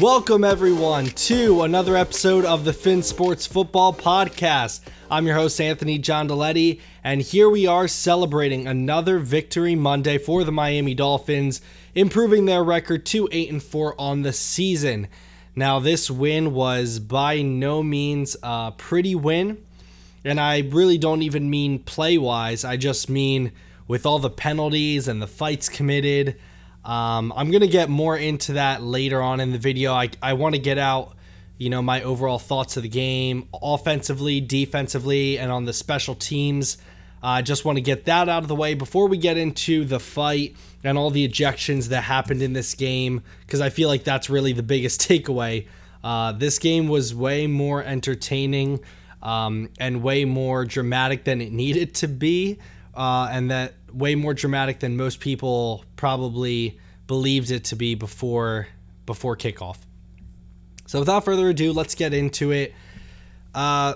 Welcome, everyone, to another episode of the Finn Sports Football Podcast. I'm your host, Anthony John Deletti, and here we are celebrating another victory Monday for the Miami Dolphins, improving their record to 8 and 4 on the season. Now, this win was by no means a pretty win, and I really don't even mean play wise, I just mean with all the penalties and the fights committed. Um, I'm going to get more into that later on in the video. I, I want to get out, you know, my overall thoughts of the game, offensively, defensively, and on the special teams. I uh, just want to get that out of the way before we get into the fight and all the ejections that happened in this game, because I feel like that's really the biggest takeaway. Uh, this game was way more entertaining um, and way more dramatic than it needed to be, uh, and that way more dramatic than most people probably believed it to be before before kickoff. So without further ado, let's get into it. Uh,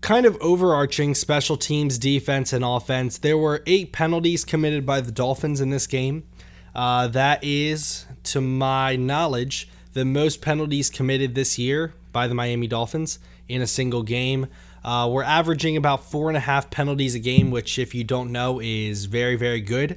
kind of overarching special teams, defense, and offense. There were eight penalties committed by the Dolphins in this game. Uh, that is, to my knowledge, the most penalties committed this year by the Miami Dolphins in a single game. Uh, we're averaging about four and a half penalties a game, which, if you don't know, is very, very good.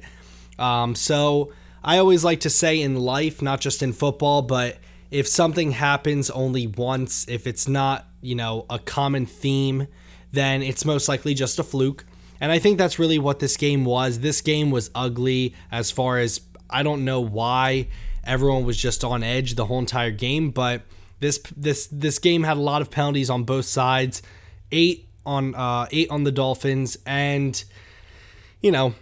Um, so I always like to say in life, not just in football, but if something happens only once, if it's not, you know, a common theme, then it's most likely just a fluke. And I think that's really what this game was. This game was ugly as far as I don't know why everyone was just on edge the whole entire game, but this this this game had a lot of penalties on both sides eight on uh, eight on the Dolphins, and you know,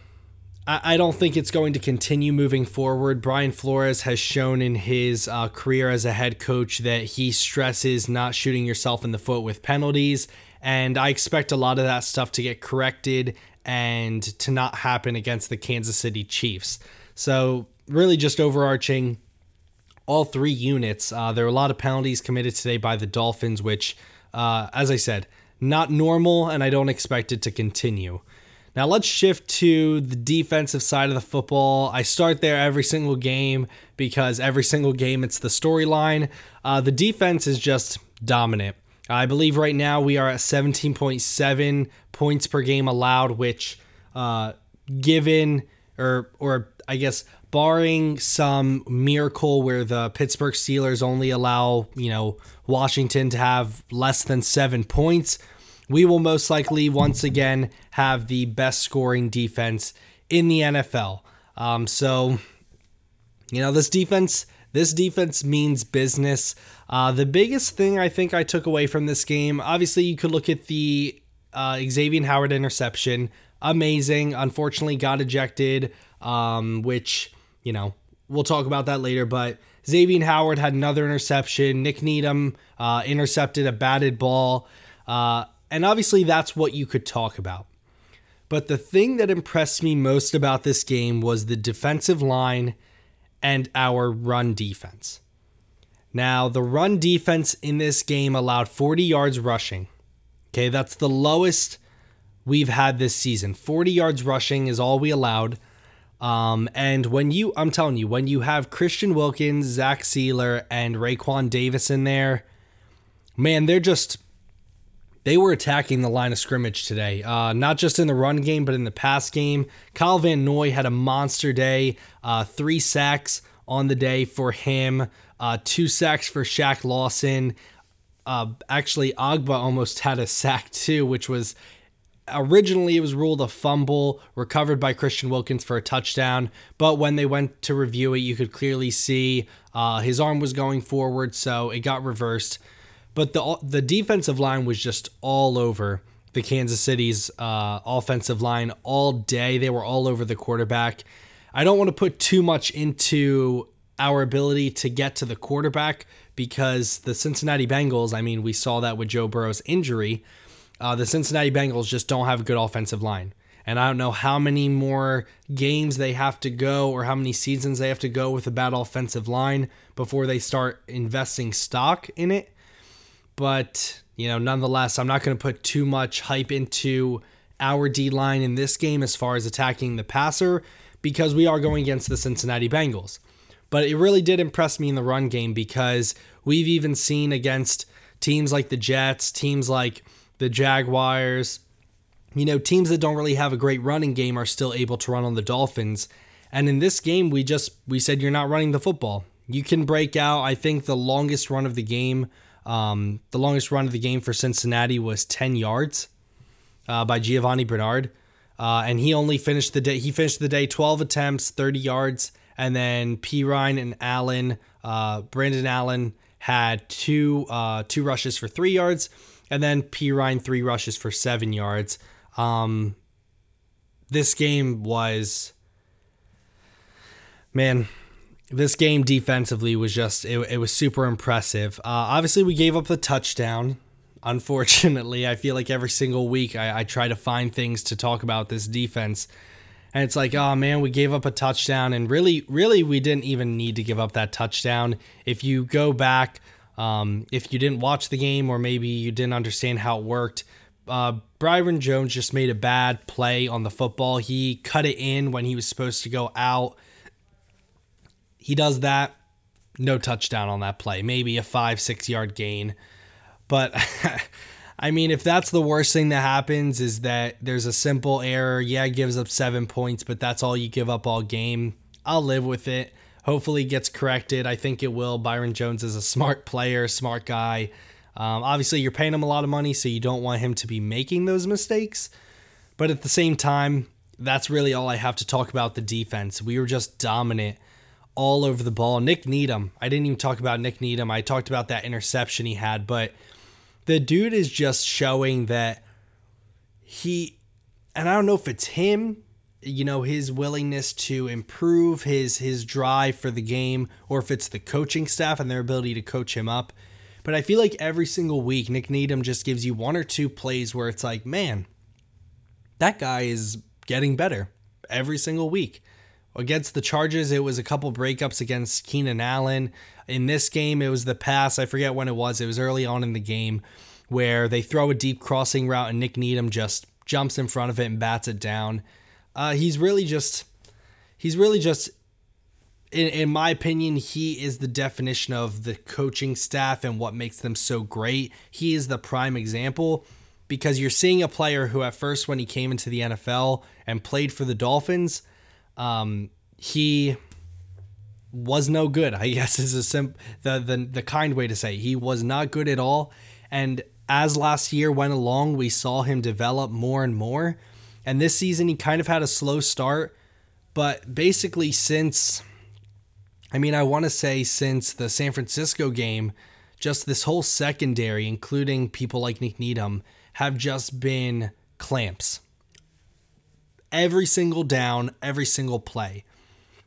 I, I don't think it's going to continue moving forward. Brian Flores has shown in his uh, career as a head coach that he stresses not shooting yourself in the foot with penalties, and I expect a lot of that stuff to get corrected and to not happen against the Kansas City Chiefs. So really, just overarching all three units. Uh, there were a lot of penalties committed today by the Dolphins, which, uh, as I said, not normal, and I don't expect it to continue. Now let's shift to the defensive side of the football. I start there every single game because every single game it's the storyline. Uh, the defense is just dominant. I believe right now we are at 17.7 points per game allowed, which, uh, given or or I guess barring some miracle where the Pittsburgh Steelers only allow you know Washington to have less than seven points, we will most likely once again have the best scoring defense in the NFL. Um, so, you know, this defense, this defense means business. Uh, the biggest thing I think I took away from this game, obviously, you could look at the uh, Xavier Howard interception. Amazing. Unfortunately, got ejected, um, which, you know, we'll talk about that later. But Xavier Howard had another interception. Nick Needham uh, intercepted a batted ball. Uh, and obviously, that's what you could talk about. But the thing that impressed me most about this game was the defensive line and our run defense. Now, the run defense in this game allowed 40 yards rushing. Okay, that's the lowest we've had this season. 40 yards rushing is all we allowed. Um, and when you, I'm telling you, when you have Christian Wilkins, Zach Sieler, and Raekwon Davis in there, man, they're just they were attacking the line of scrimmage today, uh, not just in the run game, but in the pass game. Kyle Van Noy had a monster day, uh, three sacks on the day for him, uh, two sacks for Shaq Lawson. Uh, actually, Ogbah almost had a sack too, which was originally it was ruled a fumble recovered by Christian Wilkins for a touchdown, but when they went to review it, you could clearly see uh, his arm was going forward, so it got reversed. But the the defensive line was just all over the Kansas City's uh, offensive line all day. They were all over the quarterback. I don't want to put too much into our ability to get to the quarterback because the Cincinnati Bengals, I mean, we saw that with Joe Burrow's injury. Uh, the Cincinnati Bengals just don't have a good offensive line. And I don't know how many more games they have to go or how many seasons they have to go with a bad offensive line before they start investing stock in it. But, you know, nonetheless, I'm not going to put too much hype into our D line in this game as far as attacking the passer because we are going against the Cincinnati Bengals. But it really did impress me in the run game because we've even seen against teams like the Jets, teams like the Jaguars, you know, teams that don't really have a great running game are still able to run on the Dolphins. And in this game, we just we said you're not running the football. You can break out. I think the longest run of the game, um, the longest run of the game for Cincinnati was 10 yards uh, by Giovani Bernard, uh, and he only finished the day. He finished the day 12 attempts, 30 yards, and then Perine and Allen, uh, Brandon Allen had two uh, two rushes for three yards, and then Perine three rushes for seven yards. Um, this game was, man, this game defensively was just it, it was super impressive. Uh, obviously, we gave up the touchdown. Unfortunately, I feel like every single week I, I try to find things to talk about this defense. And it's like, oh man, we gave up a touchdown, and really, really, we didn't even need to give up that touchdown. If you go back, um, if you didn't watch the game, or maybe you didn't understand how it worked, uh, Byron Jones just made a bad play on the football. He cut it in when he was supposed to go out. He does that, no touchdown on that play. Maybe a five, six yard gain. But I mean, if that's the worst thing that happens, is that there's a simple error. Yeah, gives up seven points, but that's all you give up all game. I'll live with it. Hopefully, it gets corrected. I think it will. Byron Jones is a smart player, smart guy. Um, obviously, you're paying him a lot of money, so you don't want him to be making those mistakes. But at the same time, that's really all I have to talk about the defense. We were just dominant all over the ball. Nick Needham, I didn't even talk about Nick Needham. I talked about that interception he had, but the dude is just showing that he, and I don't know if it's him, you know, his willingness to improve, his his drive for the game, or if it's the coaching staff and their ability to coach him up but I feel like every single week, Nick Needham just gives you one or two plays where it's like, man, that guy is getting better every single week. Against the Chargers, it was a couple breakups against Keenan Allen. In this game, it was the pass. I forget when it was. It was early on in the game where they throw a deep crossing route and Nick Needham just jumps in front of it and bats it down. Uh, he's really just, he's really just in, in my opinion, he is the definition of the coaching staff and what makes them so great. He is the prime example because you're seeing a player who, at first, when he came into the NFL and played for the Dolphins, um, he was no good. I guess is a sim- the, the the kind way to say he was not good at all. And as last year went along, we saw him develop more and more. And this season, he kind of had a slow start, but basically since I mean, I want to say since the San Francisco game, just this whole secondary, including people like Nick Needham, have just been clamps. Every single down, every single play.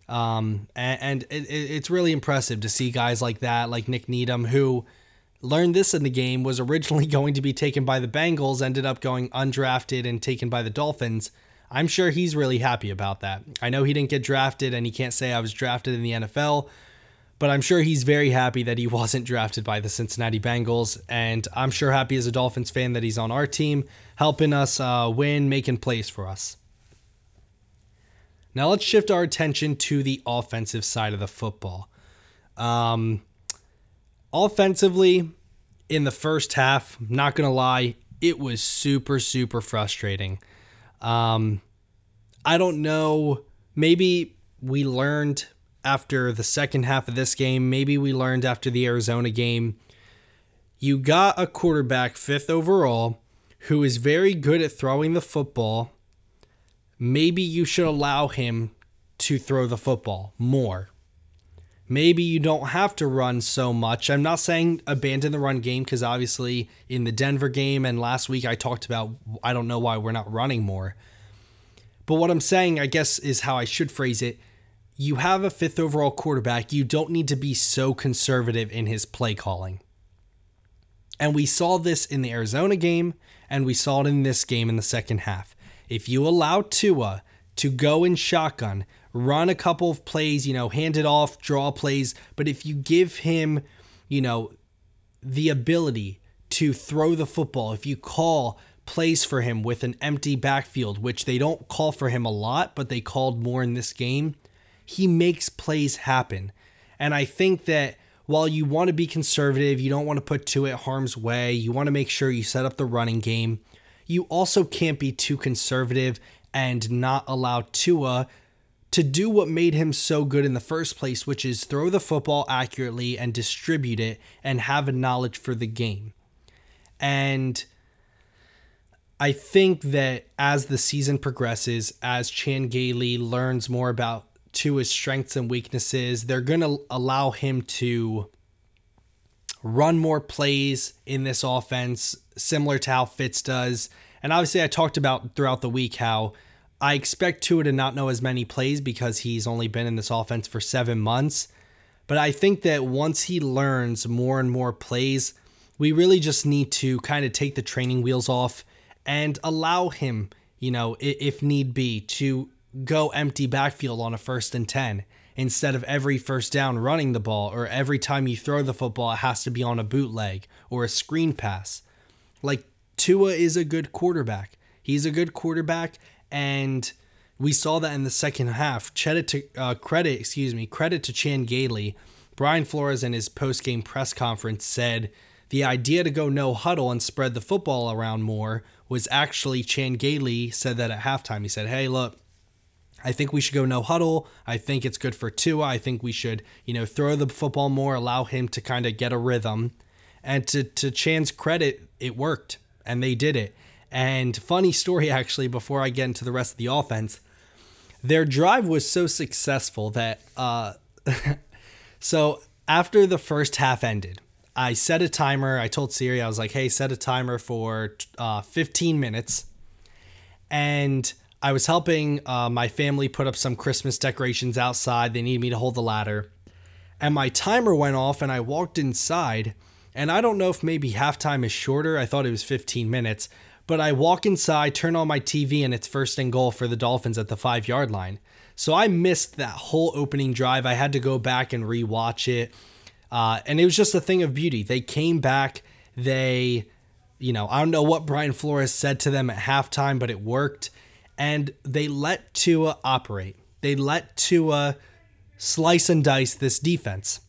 Um, and, and it, it's really impressive to see guys like that, like Nick Needham, who learned this in the game, was originally going to be taken by the Bengals, ended up going undrafted and taken by the Dolphins. I'm sure he's really happy about that. I know he didn't get drafted and he can't say I was drafted in the NFL, but I'm sure he's very happy that he wasn't drafted by the Cincinnati Bengals. And I'm sure happy as a Dolphins fan that he's on our team, helping us uh, win, making plays for us. Now let's shift our attention to the offensive side of the football. Um, offensively, in the first half, not going to lie, it was super, super frustrating. Um, I don't know. Maybe we learned after the second half of this game. Maybe we learned after the Arizona game. You got a quarterback, fifth overall, who is very good at throwing the football. Maybe you should allow him to throw the football more. Maybe you don't have to run so much. I'm not saying abandon the run game because obviously in the Denver game and last week I talked about I don't know why we're not running more. But what I'm saying, I guess, is how I should phrase it. You have a fifth overall quarterback. You don't need to be so conservative in his play calling. And we saw this in the Arizona game, and we saw it in this game in the second half. If you allow Tua to go in shotgun, run a couple of plays, you know, hand it off, draw plays. But if you give him, you know, the ability to throw the football, if you call plays for him with an empty backfield, which they don't call for him a lot, but they called more in this game, he makes plays happen. And I think that while you want to be conservative, you don't want to put Tua at harm's way, you want to make sure you set up the running game, you also can't be too conservative and not allow Tua to do what made him so good in the first place, which is throw the football accurately and distribute it and have a knowledge for the game. And I think that as the season progresses, as Chan Gailey learns more about his strengths and weaknesses. They're going to allow him to run more plays in this offense, similar to how Fitz does. And obviously, I talked about throughout the week how I expect Tua to not know as many plays because he's only been in this offense for seven months. But I think that once he learns more and more plays, we really just need to kind of take the training wheels off and allow him, you know, if need be, to go empty backfield on a first and 10 instead of every first down running the ball or every time you throw the football it has to be on a bootleg or a screen pass. Like Tua is a good quarterback. He's a good quarterback and we saw that in the second half. Credit to uh, credit, excuse me, credit to Chan Gailey. Brian Flores in his post-game press conference said the idea to go no huddle and spread the football around more was actually Chan Gailey said that at halftime. He said, "Hey, look, I think we should go no huddle. I think it's good for Tua. I think we should, you know, throw the football more, allow him to kind of get a rhythm. And to to Chan's credit, it worked, and they did it. And funny story actually, before I get into the rest of the offense, their drive was so successful that uh, so after the first half ended, I set a timer. I told Siri, I was like, "Hey, set a timer for uh, 15 minutes," and I was helping uh, my family put up some Christmas decorations outside. They needed me to hold the ladder. And my timer went off, and I walked inside. And I don't know if maybe halftime is shorter. I thought it was 15 minutes. But I walk inside, turn on my TV, and it's first and goal for the Dolphins at the five yard line. So I missed that whole opening drive. I had to go back and rewatch it. Uh, and it was just a thing of beauty. They came back. They, you know, I don't know what Brian Flores said to them at halftime, but it worked and they let Tua operate. They let Tua slice and dice this defense.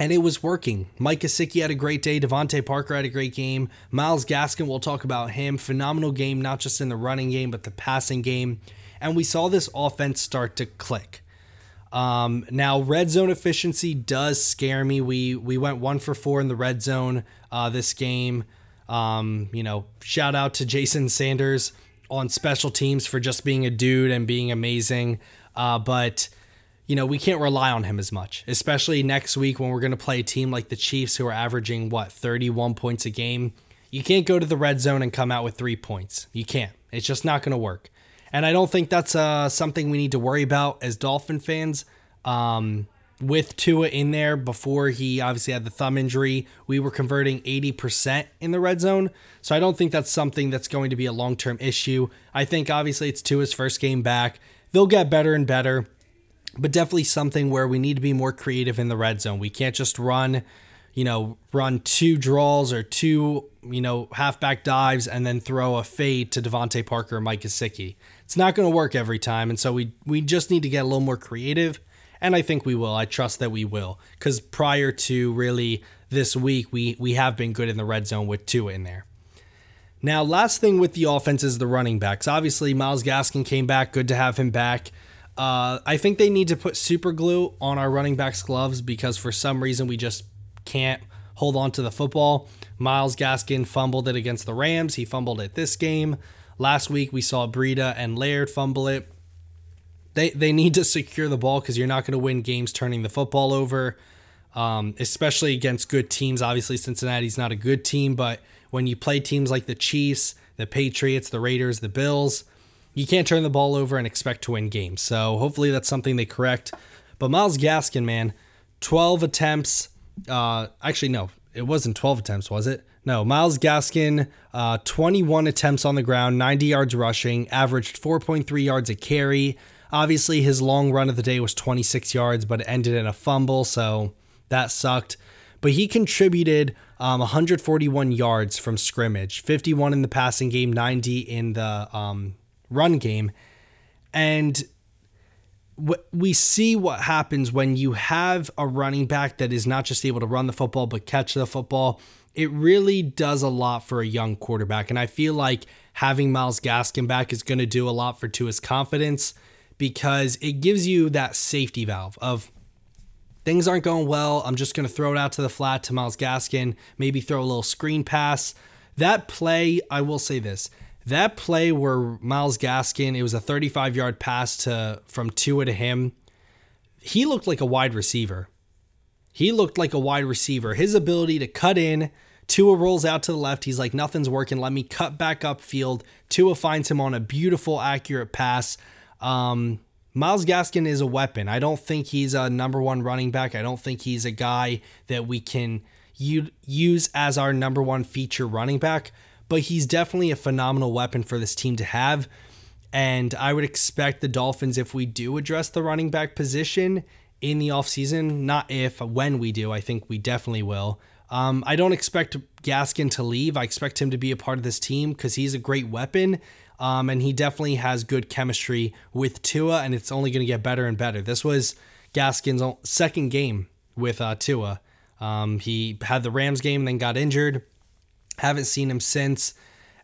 And it was working. Mike Gesicki had a great day. DeVante Parker had a great game. Myles Gaskin, we'll talk about him. Phenomenal game, not just in the running game, but the passing game. And we saw this offense start to click. Um, now, red zone efficiency does scare me. We we went one for four in the red zone uh, this game. Um, you know, shout out to Jason Sanders on special teams for just being a dude and being amazing. Uh, but you know, we can't rely on him as much, especially next week when we're going to play a team like the Chiefs who are averaging what 31 points a game. You can't go to the red zone and come out with three points. You can't. It's just not going to work. And I don't think that's uh, something we need to worry about as Dolphin fans. Um, with Tua in there before he obviously had the thumb injury, we were converting 80% in the red zone. So I don't think that's something that's going to be a long term issue. I think obviously it's Tua's first game back. They'll get better and better, but definitely something where we need to be more creative in the red zone. We can't just run, you know, run two draws or two, you know, halfback dives and then throw a fade to DeVante Parker or Mike Gesicki. It's not going to work every time. And so we, we just need to get a little more creative and I think we will. I trust that we will because prior to really this week, we we have been good in the red zone with Tua in there. Now, last thing with the offense is the running backs. Obviously, Myles Gaskin came back. Good to have him back. Uh, I think they need to put super glue on our running backs' gloves because for some reason we just can't hold on to the football. Myles Gaskin fumbled it against the Rams. He fumbled it this game. Last week we saw Breida and Laird fumble it they they need to secure the ball because you're not going to win games turning the football over, um, especially against good teams. Obviously, Cincinnati's not a good team, but when you play teams like the Chiefs, the Patriots, the Raiders, the Bills, you can't turn the ball over and expect to win games. So hopefully that's something they correct. But Myles Gaskin, man, 12 attempts. Uh, actually, no, it wasn't 12 attempts, was it? No, Myles Gaskin, uh, 21 attempts on the ground, 90 yards rushing, averaged 4.3 yards a carry. Obviously, his long run of the day was 26 yards, but it ended in a fumble, so that sucked. But he contributed um, 141 yards from scrimmage, 51 in the passing game, 90 in the um, run game. And we see what happens when you have a running back that is not just able to run the football but catch the football. It really does a lot for a young quarterback, and I feel like having Myles Gaskin back is going to do a lot for Tua's confidence because it gives you that safety valve of things aren't going well. I'm just going to throw it out to the flat to Myles Gaskin, maybe throw a little screen pass. That play, I will say this. That play where Myles Gaskin, it was a 35 yard pass to from Tua to him. He looked like a wide receiver. He looked like a wide receiver. His ability to cut in, Tua rolls out to the left. He's like, nothing's working. Let me cut back upfield. Tua finds him on a beautiful, accurate pass. Um, Myles Gaskin is a weapon. I don't think he's a number one running back. I don't think he's a guy that we can use as our number one feature running back, but he's definitely a phenomenal weapon for this team to have. And I would expect the Dolphins, if we do address the running back position in the offseason, not if, when we do, I think we definitely will. Um, I don't expect Gaskin to leave. I expect him to be a part of this team because he's a great weapon. Um, and he definitely has good chemistry with Tua, and it's only going to get better and better. This was Gaskin's second game with uh, Tua. Um, he had the Rams game, then got injured. Haven't seen him since.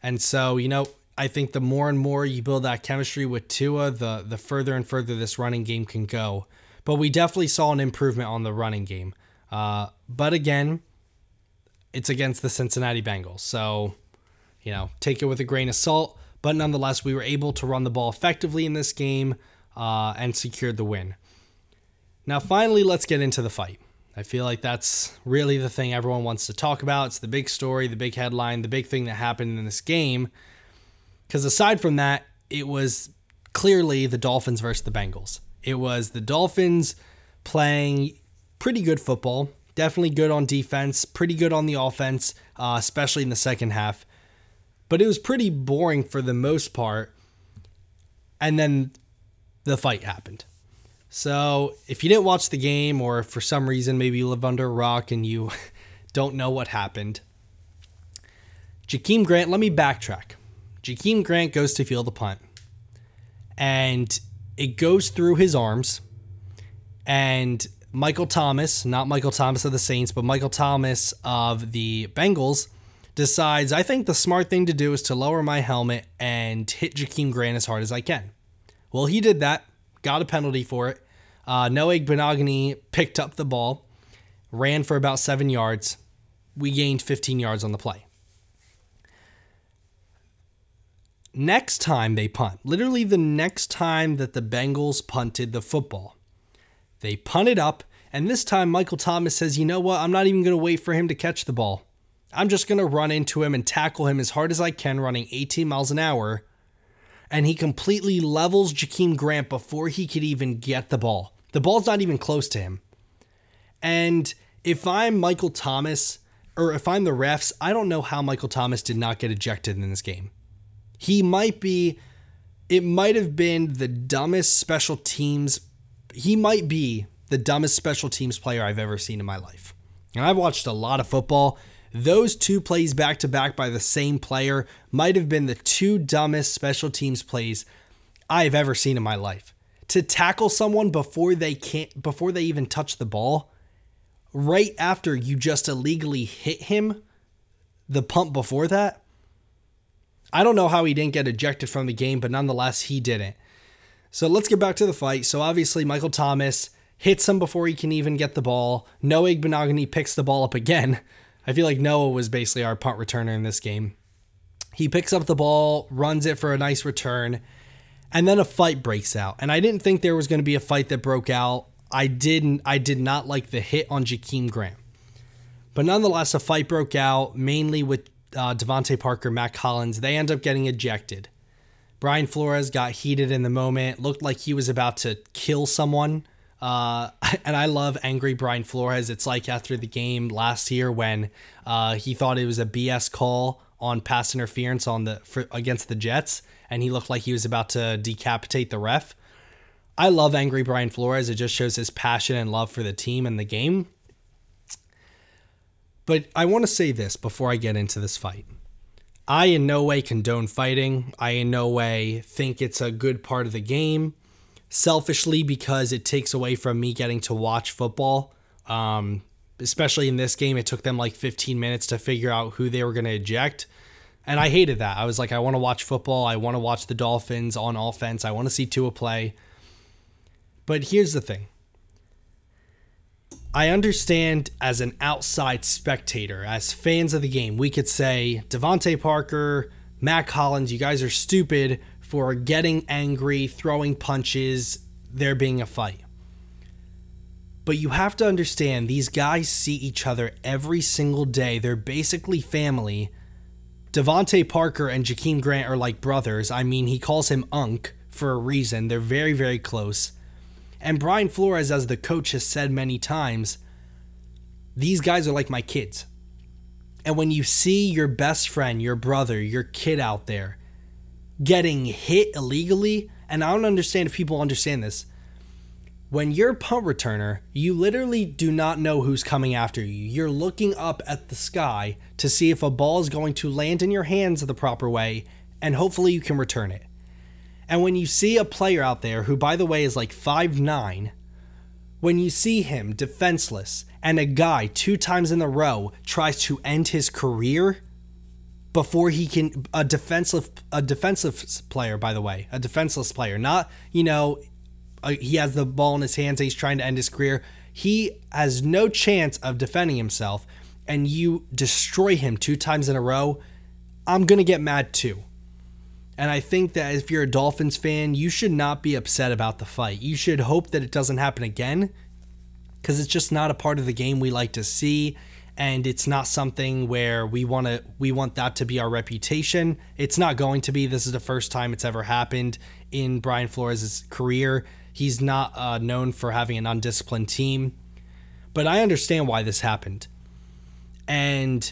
And so, you know, I think the more and more you build that chemistry with Tua, the the further and further this running game can go. But we definitely saw an improvement on the running game. Uh, but again, it's against the Cincinnati Bengals. So, you know, take it with a grain of salt. But nonetheless, we were able to run the ball effectively in this game uh, and secured the win. Now, finally, let's get into the fight. I feel like that's really the thing everyone wants to talk about. It's the big story, the big headline, the big thing that happened in this game. Because aside from that, it was clearly the Dolphins versus the Bengals. It was the Dolphins playing pretty good football, definitely good on defense, pretty good on the offense, uh, especially in the second half but it was pretty boring for the most part. And then the fight happened. So if you didn't watch the game, or for some reason maybe you live under a rock and you don't know what happened, Jakeem Grant, let me backtrack. Jakeem Grant goes to field the punt, and it goes through his arms, and Michael Thomas, not Michael Thomas of the Saints, but Michael Thomas of the Bengals, decides I think the smart thing to do is to lower my helmet and hit Jakeem Grant as hard as I can. Well, he did that, got a penalty for it. Uh, Noah Igbinoghene picked up the ball, ran for about seven yards. We gained 15 yards on the play. Next time they punt, literally the next time that the Bengals punted the football, they punted it up, and this time Michael Thomas says, You know what? I'm not even going to wait for him to catch the ball. I'm just going to run into him and tackle him as hard as I can, running 18 miles an hour. And he completely levels Jakeem Grant before he could even get the ball. The ball's not even close to him. And if I'm Michael Thomas, or if I'm the refs, I don't know how Michael Thomas did not get ejected in this game. He might be, it might have been the dumbest special teams. He might be the dumbest special teams player I've ever seen in my life. And I've watched a lot of football. Those two plays back to back by the same player might have been the two dumbest special teams plays I've ever seen in my life. To tackle someone before they can't before they even touch the ball, right after you just illegally hit him, the pump before that. I don't know how he didn't get ejected from the game, but nonetheless, he didn't. So let's get back to the fight. So obviously, Michael Thomas hits him before he can even get the ball. Noah Igbinoghene picks the ball up again. I feel like Noah was basically our punt returner in this game. He picks up the ball, runs it for a nice return, and then a fight breaks out. And I didn't think there was going to be a fight that broke out. I didn't I did not like the hit on Jakeem Grant. But nonetheless, a fight broke out, mainly with uh, DeVante Parker, Mack Hollins. They end up getting ejected. Brian Flores got heated in the moment, looked like he was about to kill someone. Uh, and I love angry Brian Flores. It's like after the game last year when uh, he thought it was a BS call on pass interference on the for, against the Jets, and he looked like he was about to decapitate the ref. I love angry Brian Flores. It just shows his passion and love for the team and the game. But I want to say this before I get into this fight. I in no way condone fighting. I in no way think it's a good part of the game. selfishly because it takes away from me getting to watch football. Um, especially in this game, it took them like 15 minutes to figure out who they were going to eject. And I hated that. I was like, I want to watch football. I want to watch the Dolphins on offense. I want to see Tua play. But here's the thing I understand as an outside spectator, as fans of the game, we could say DeVante Parker, Mack Hollins, you guys are stupid for getting angry, throwing punches, there being a fight. But you have to understand these guys see each other every single day. They're basically family. DeVante Parker and Jakeem Grant are like brothers. I mean, he calls him Unc for a reason. They're very, very close. And Brian Flores, as the coach has said many times, these guys are like my kids. And when you see your best friend, your brother, your kid out there getting hit illegally, and I don't understand if people understand this. When you're a punt returner, you literally do not know who's coming after you. You're looking up at the sky to see if a ball is going to land in your hands the proper way, and hopefully you can return it. And when you see a player out there who, by the way, is like five nine, when you see him defenseless and a guy two times in a row tries to end his career before he can a defensive a defensive player by the way a defenseless player not you know uh, he has the ball in his hands and he's trying to end his career he has no chance of defending himself and you destroy him two times in a row i'm gonna get mad too and I think that if you're a Dolphins fan, you should not be upset about the fight. You should hope that it doesn't happen again because it's just not a part of the game we like to see and it's not something where we want to we want that to be our reputation. It's not going to be. This is the first time it's ever happened in Brian Flores' career. He's not uh, known for having an undisciplined team, but I understand why this happened. And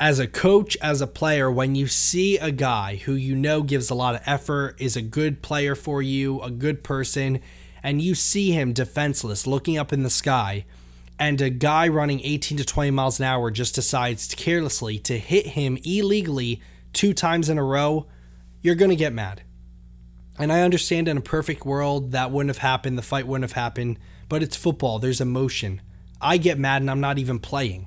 as a coach, as a player, when you see a guy who you know gives a lot of effort, is a good player for you, a good person, and you see him defenseless looking up in the sky, and a guy running 18 to 20 miles an hour just decides carelessly to hit him illegally two times in a row, you're going to get mad. And I understand in a perfect world that wouldn't have happened, the fight wouldn't have happened, but it's football, there's emotion. I get mad and I'm not even playing.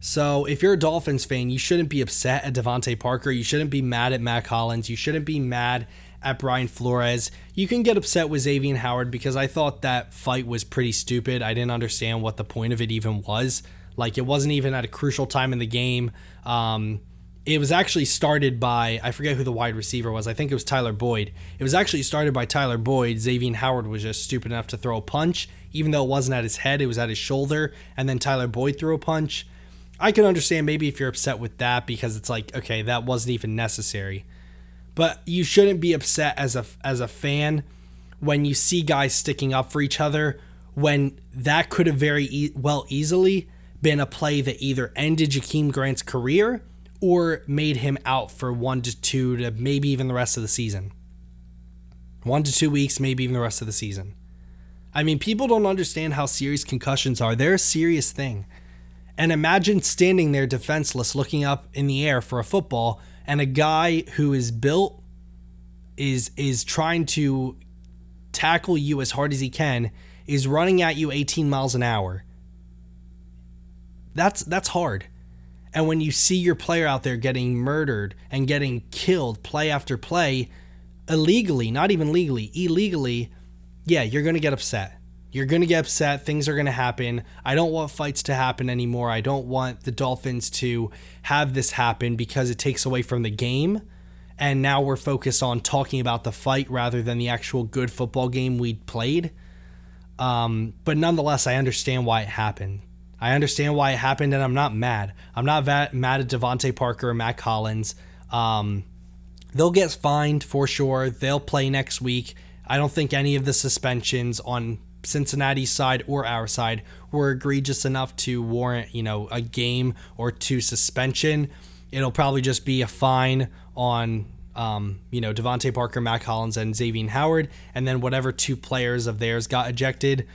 So if you're a Dolphins fan, you shouldn't be upset at DeVante Parker. You shouldn't be mad at Mack Hollins. You shouldn't be mad at Brian Flores. You can get upset with Xavier Howard because I thought that fight was pretty stupid. I didn't understand what the point of it even was. Like it wasn't even at a crucial time in the game. Um, it was actually started by I forget who the wide receiver was. I think it was Tyler Boyd. It was actually started by Tyler Boyd. Xavier Howard was just stupid enough to throw a punch, even though it wasn't at his head, it was at his shoulder, and then Tyler Boyd threw a punch. I can understand maybe if you're upset with that because it's like, okay, that wasn't even necessary. But you shouldn't be upset as a as a fan when you see guys sticking up for each other when that could have very e- well easily been a play that either ended Jakeem Grant's career or made him out for one to two to maybe even the rest of the season. One to two weeks, maybe even the rest of the season. I mean, people don't understand how serious concussions are. They're a serious thing. And imagine standing there defenseless, looking up in the air for a football, and a guy who is built is is trying to tackle you as hard as he can is running at you 18 miles an hour. That's that's hard. And when you see your player out there getting murdered and getting killed play after play illegally, not even legally, illegally, yeah, you're going to get upset. You're going to get upset. Things are going to happen. I don't want fights to happen anymore. I don't want the Dolphins to have this happen because it takes away from the game. And now we're focused on talking about the fight rather than the actual good football game we played. Um, but nonetheless, I understand why it happened. I understand why it happened, and I'm not mad. I'm not va- mad at DeVante Parker or Mack Hollins. Um, they'll get fined for sure. They'll play next week. I don't think any of the suspensions on Cincinnati's side or our side were egregious enough to warrant, you know, a game or two suspension. It'll probably just be a fine on, um, you know, DeVante Parker, Mack Hollins, and Xavier Howard, and then whatever two players of theirs got ejected.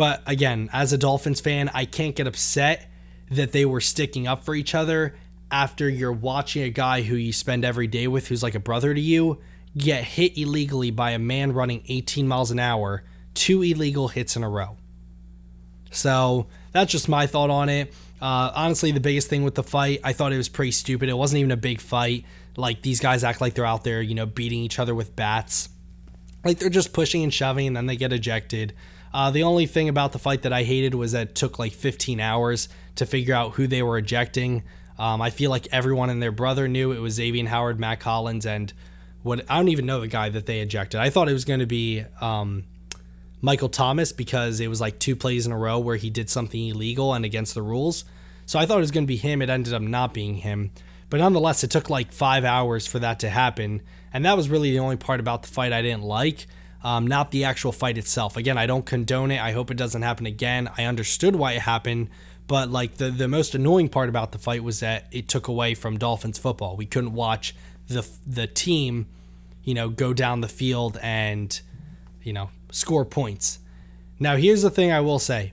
But again, as a Dolphins fan, I can't get upset that they were sticking up for each other after you're watching a guy who you spend every day with who's like a brother to you get hit illegally by a man running 18 miles an hour, two illegal hits in a row. So that's just my thought on it. Uh, honestly, the biggest thing with the fight, I thought it was pretty stupid. It wasn't even a big fight. Like these guys act like they're out there, you know, beating each other with bats. Like they're just pushing and shoving, and then they get ejected. Uh, the only thing about the fight that I hated was that it took like 15 hours to figure out who they were ejecting. Um, I feel like everyone and their brother knew it was Xavier Howard, Mack Hollins, and what I don't even know the guy that they ejected. I thought it was going to be um, Michael Thomas because it was like two plays in a row where he did something illegal and against the rules. So I thought it was going to be him. It ended up not being him. But nonetheless, it took like five hours for that to happen. And that was really the only part about the fight I didn't like, um, not the actual fight itself. Again, I don't condone it. I hope it doesn't happen again. I understood why it happened. But like the, the most annoying part about the fight was that it took away from Dolphins football. We couldn't watch the the team, you know, go down the field and, you know, score points. Now, here's the thing I will say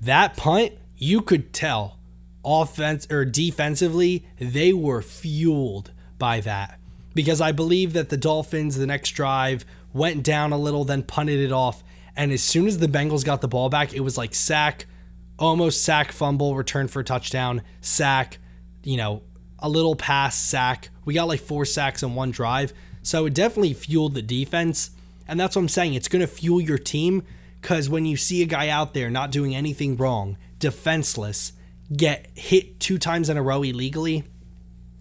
that punt, you could tell offense or defensively, they were fueled by that. Because I believe that the Dolphins, the next drive, went down a little, then punted it off. And as soon as the Bengals got the ball back, it was like sack, almost sack, fumble, return for a touchdown, sack, you know, a little pass, sack. We got like four sacks in one drive. So it definitely fueled the defense. And that's what I'm saying. It's going to fuel your team because when you see a guy out there not doing anything wrong, defenseless, get hit two times in a row illegally,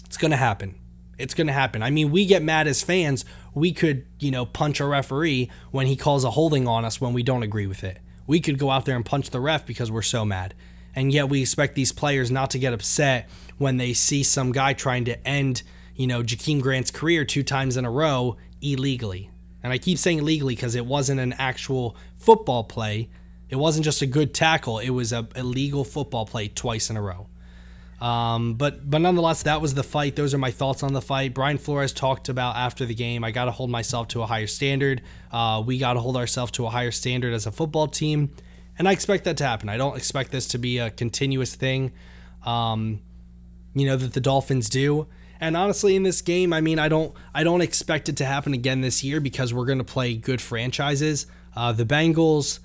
it's going to happen. It's going to happen. I mean, we get mad as fans. We could, you know, punch a referee when he calls a holding on us when we don't agree with it. We could go out there and punch the ref because we're so mad. And yet we expect these players not to get upset when they see some guy trying to end, you know, Jakeem Grant's career two times in a row illegally. And I keep saying legally because it wasn't an actual football play. It wasn't just a good tackle. It was a illegal football play twice in a row. Um, but but nonetheless, that was the fight. Those are my thoughts on the fight. Brian Flores talked about after the game. I got to hold myself to a higher standard. Uh, we got to hold ourselves to a higher standard as a football team, and I expect that to happen. I don't expect this to be a continuous thing. Um, you know that the Dolphins do. And honestly, in this game, I mean, I don't, I don't expect it to happen again this year because we're going to play good franchises. Uh, the Bengals,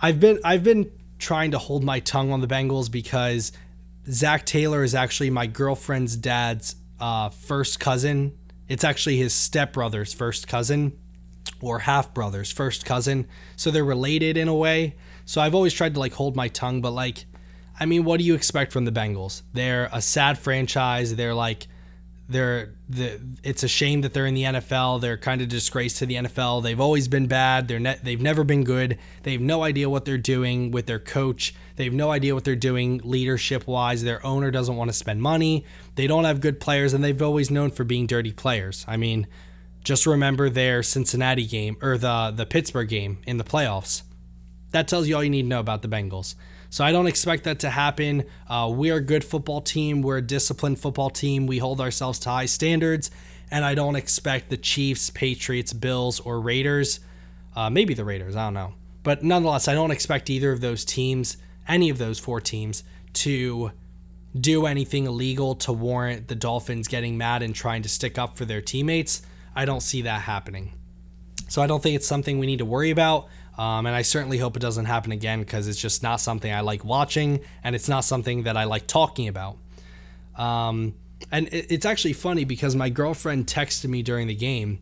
I've been, I've been trying to hold my tongue on the Bengals because Zac Taylor is actually my girlfriend's dad's uh, first cousin. It's actually his stepbrother's first cousin or half brother's first cousin. So they're related in a way. So I've always tried to like hold my tongue, but like, I mean, what do you expect from the Bengals? They're a sad franchise. They're like they're the it's a shame that they're in the NFL. They're kind of disgrace to the NFL. They've always been bad. They're ne- they've never been good. They have no idea what they're doing with their coach. They have no idea what they're doing leadership wise. Their owner doesn't want to spend money. They don't have good players, and they've always known for being dirty players. I mean, just remember their Cincinnati game or the the Pittsburgh game in the playoffs. That tells you all you need to know about the Bengals. So I don't expect that to happen. Uh, we're a good football team. We're a disciplined football team. We hold ourselves to high standards. And I don't expect the Chiefs, Patriots, Bills, or Raiders, uh, maybe the Raiders, I don't know. But nonetheless, I don't expect either of those teams, any of those four teams, to do anything illegal to warrant the Dolphins getting mad and trying to stick up for their teammates. I don't see that happening. So I don't think it's something we need to worry about. Um, and I certainly hope it doesn't happen again because it's just not something I like watching and it's not something that I like talking about. Um, and it, it's actually funny because my girlfriend texted me during the game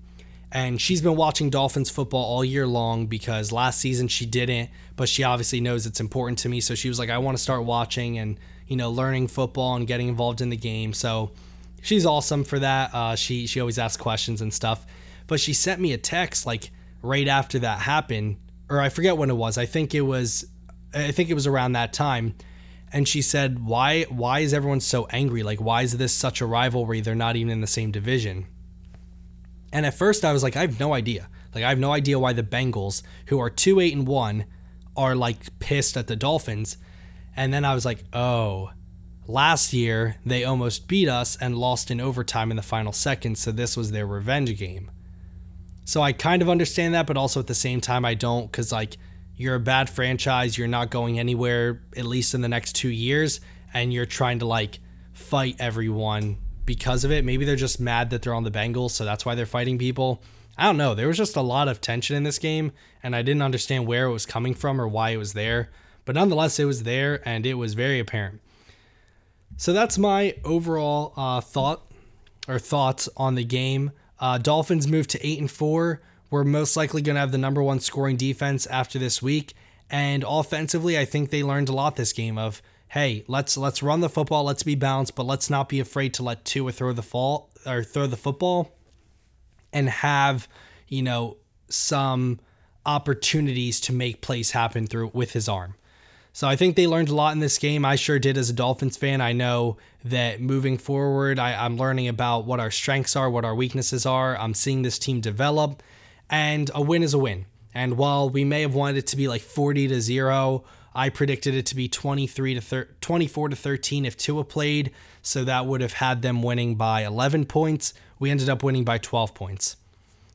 and she's been watching Dolphins football all year long because last season she didn't, but she obviously knows it's important to me. So she was like, I want to start watching and, you know, learning football and getting involved in the game. So she's awesome for that. Uh, she, she always asks questions and stuff. But she sent me a text like right after that happened or I forget when it was. I think it was I think it was around that time. And she said, "Why why is everyone so angry? Like why is this such a rivalry? They're not even in the same division." And at first I was like, I have no idea. Like I have no idea why the Bengals, who are 2-8 and 1, are like pissed at the Dolphins. And then I was like, "Oh, last year they almost beat us and lost in overtime in the final seconds, so this was their revenge game." So I kind of understand that, but also at the same time, I don't because, like, you're a bad franchise. You're not going anywhere, at least in the next two years. And you're trying to, like, fight everyone because of it. Maybe they're just mad that they're on the Bengals, so that's why they're fighting people. I don't know. There was just a lot of tension in this game, and I didn't understand where it was coming from or why it was there. But nonetheless, it was there, and it was very apparent. So that's my overall uh, thought or thoughts on the game. Uh, Dolphins moved to eight and four. We're most likely going to have the number one scoring defense after this week, and offensively, I think they learned a lot this game. Of hey, let's let's run the football, let's be balanced, but let's not be afraid to let Tua throw the fall or throw the football, and have you know some opportunities to make plays happen through with his arm. So I think they learned a lot in this game. I sure did as a Dolphins fan. I know that moving forward, I, am learning about what our strengths are, what our weaknesses are. I'm seeing this team develop, and a win is a win. And while we may have wanted it to be like 40 to 0, I predicted it to be 23 to thir- 24 to 13 if Tua played, so that would have had them winning by 11 points. We ended up winning by 12 points.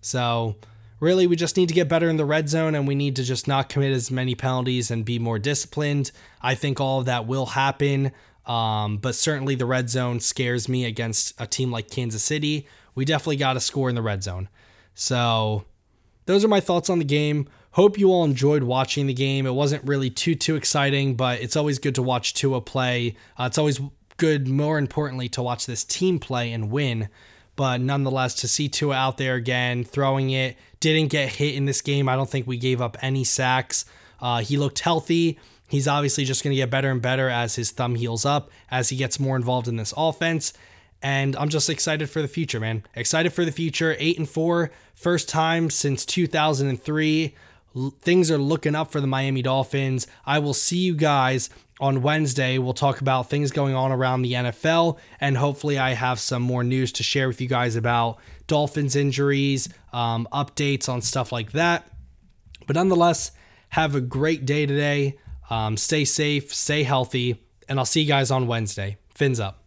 So, really, we just need to get better in the red zone and we need to just not commit as many penalties and be more disciplined. I think all of that will happen. Um, but certainly the red zone scares me against a team like Kansas City. We definitely got to score in the red zone. So, those are my thoughts on the game. Hope you all enjoyed watching the game. It wasn't really too too exciting, but it's always good to watch Tua play. Uh, it's always good, more importantly, to watch this team play and win. But nonetheless, to see Tua out there again, throwing it, didn't get hit in this game. I don't think we gave up any sacks. Uh, he looked healthy. He's obviously just going to get better and better as his thumb heals up, as he gets more involved in this offense. And I'm just excited for the future, man. Excited for the future. Eight and four, first time since 2003. Things are looking up for the Miami Dolphins. I will see you guys on Wednesday, we'll talk about things going on around the NFL, and hopefully, I have some more news to share with you guys about Dolphins injuries, um, updates on stuff like that. But nonetheless, have a great day today. Um, stay safe, stay healthy, and I'll see you guys on Wednesday. Fins up.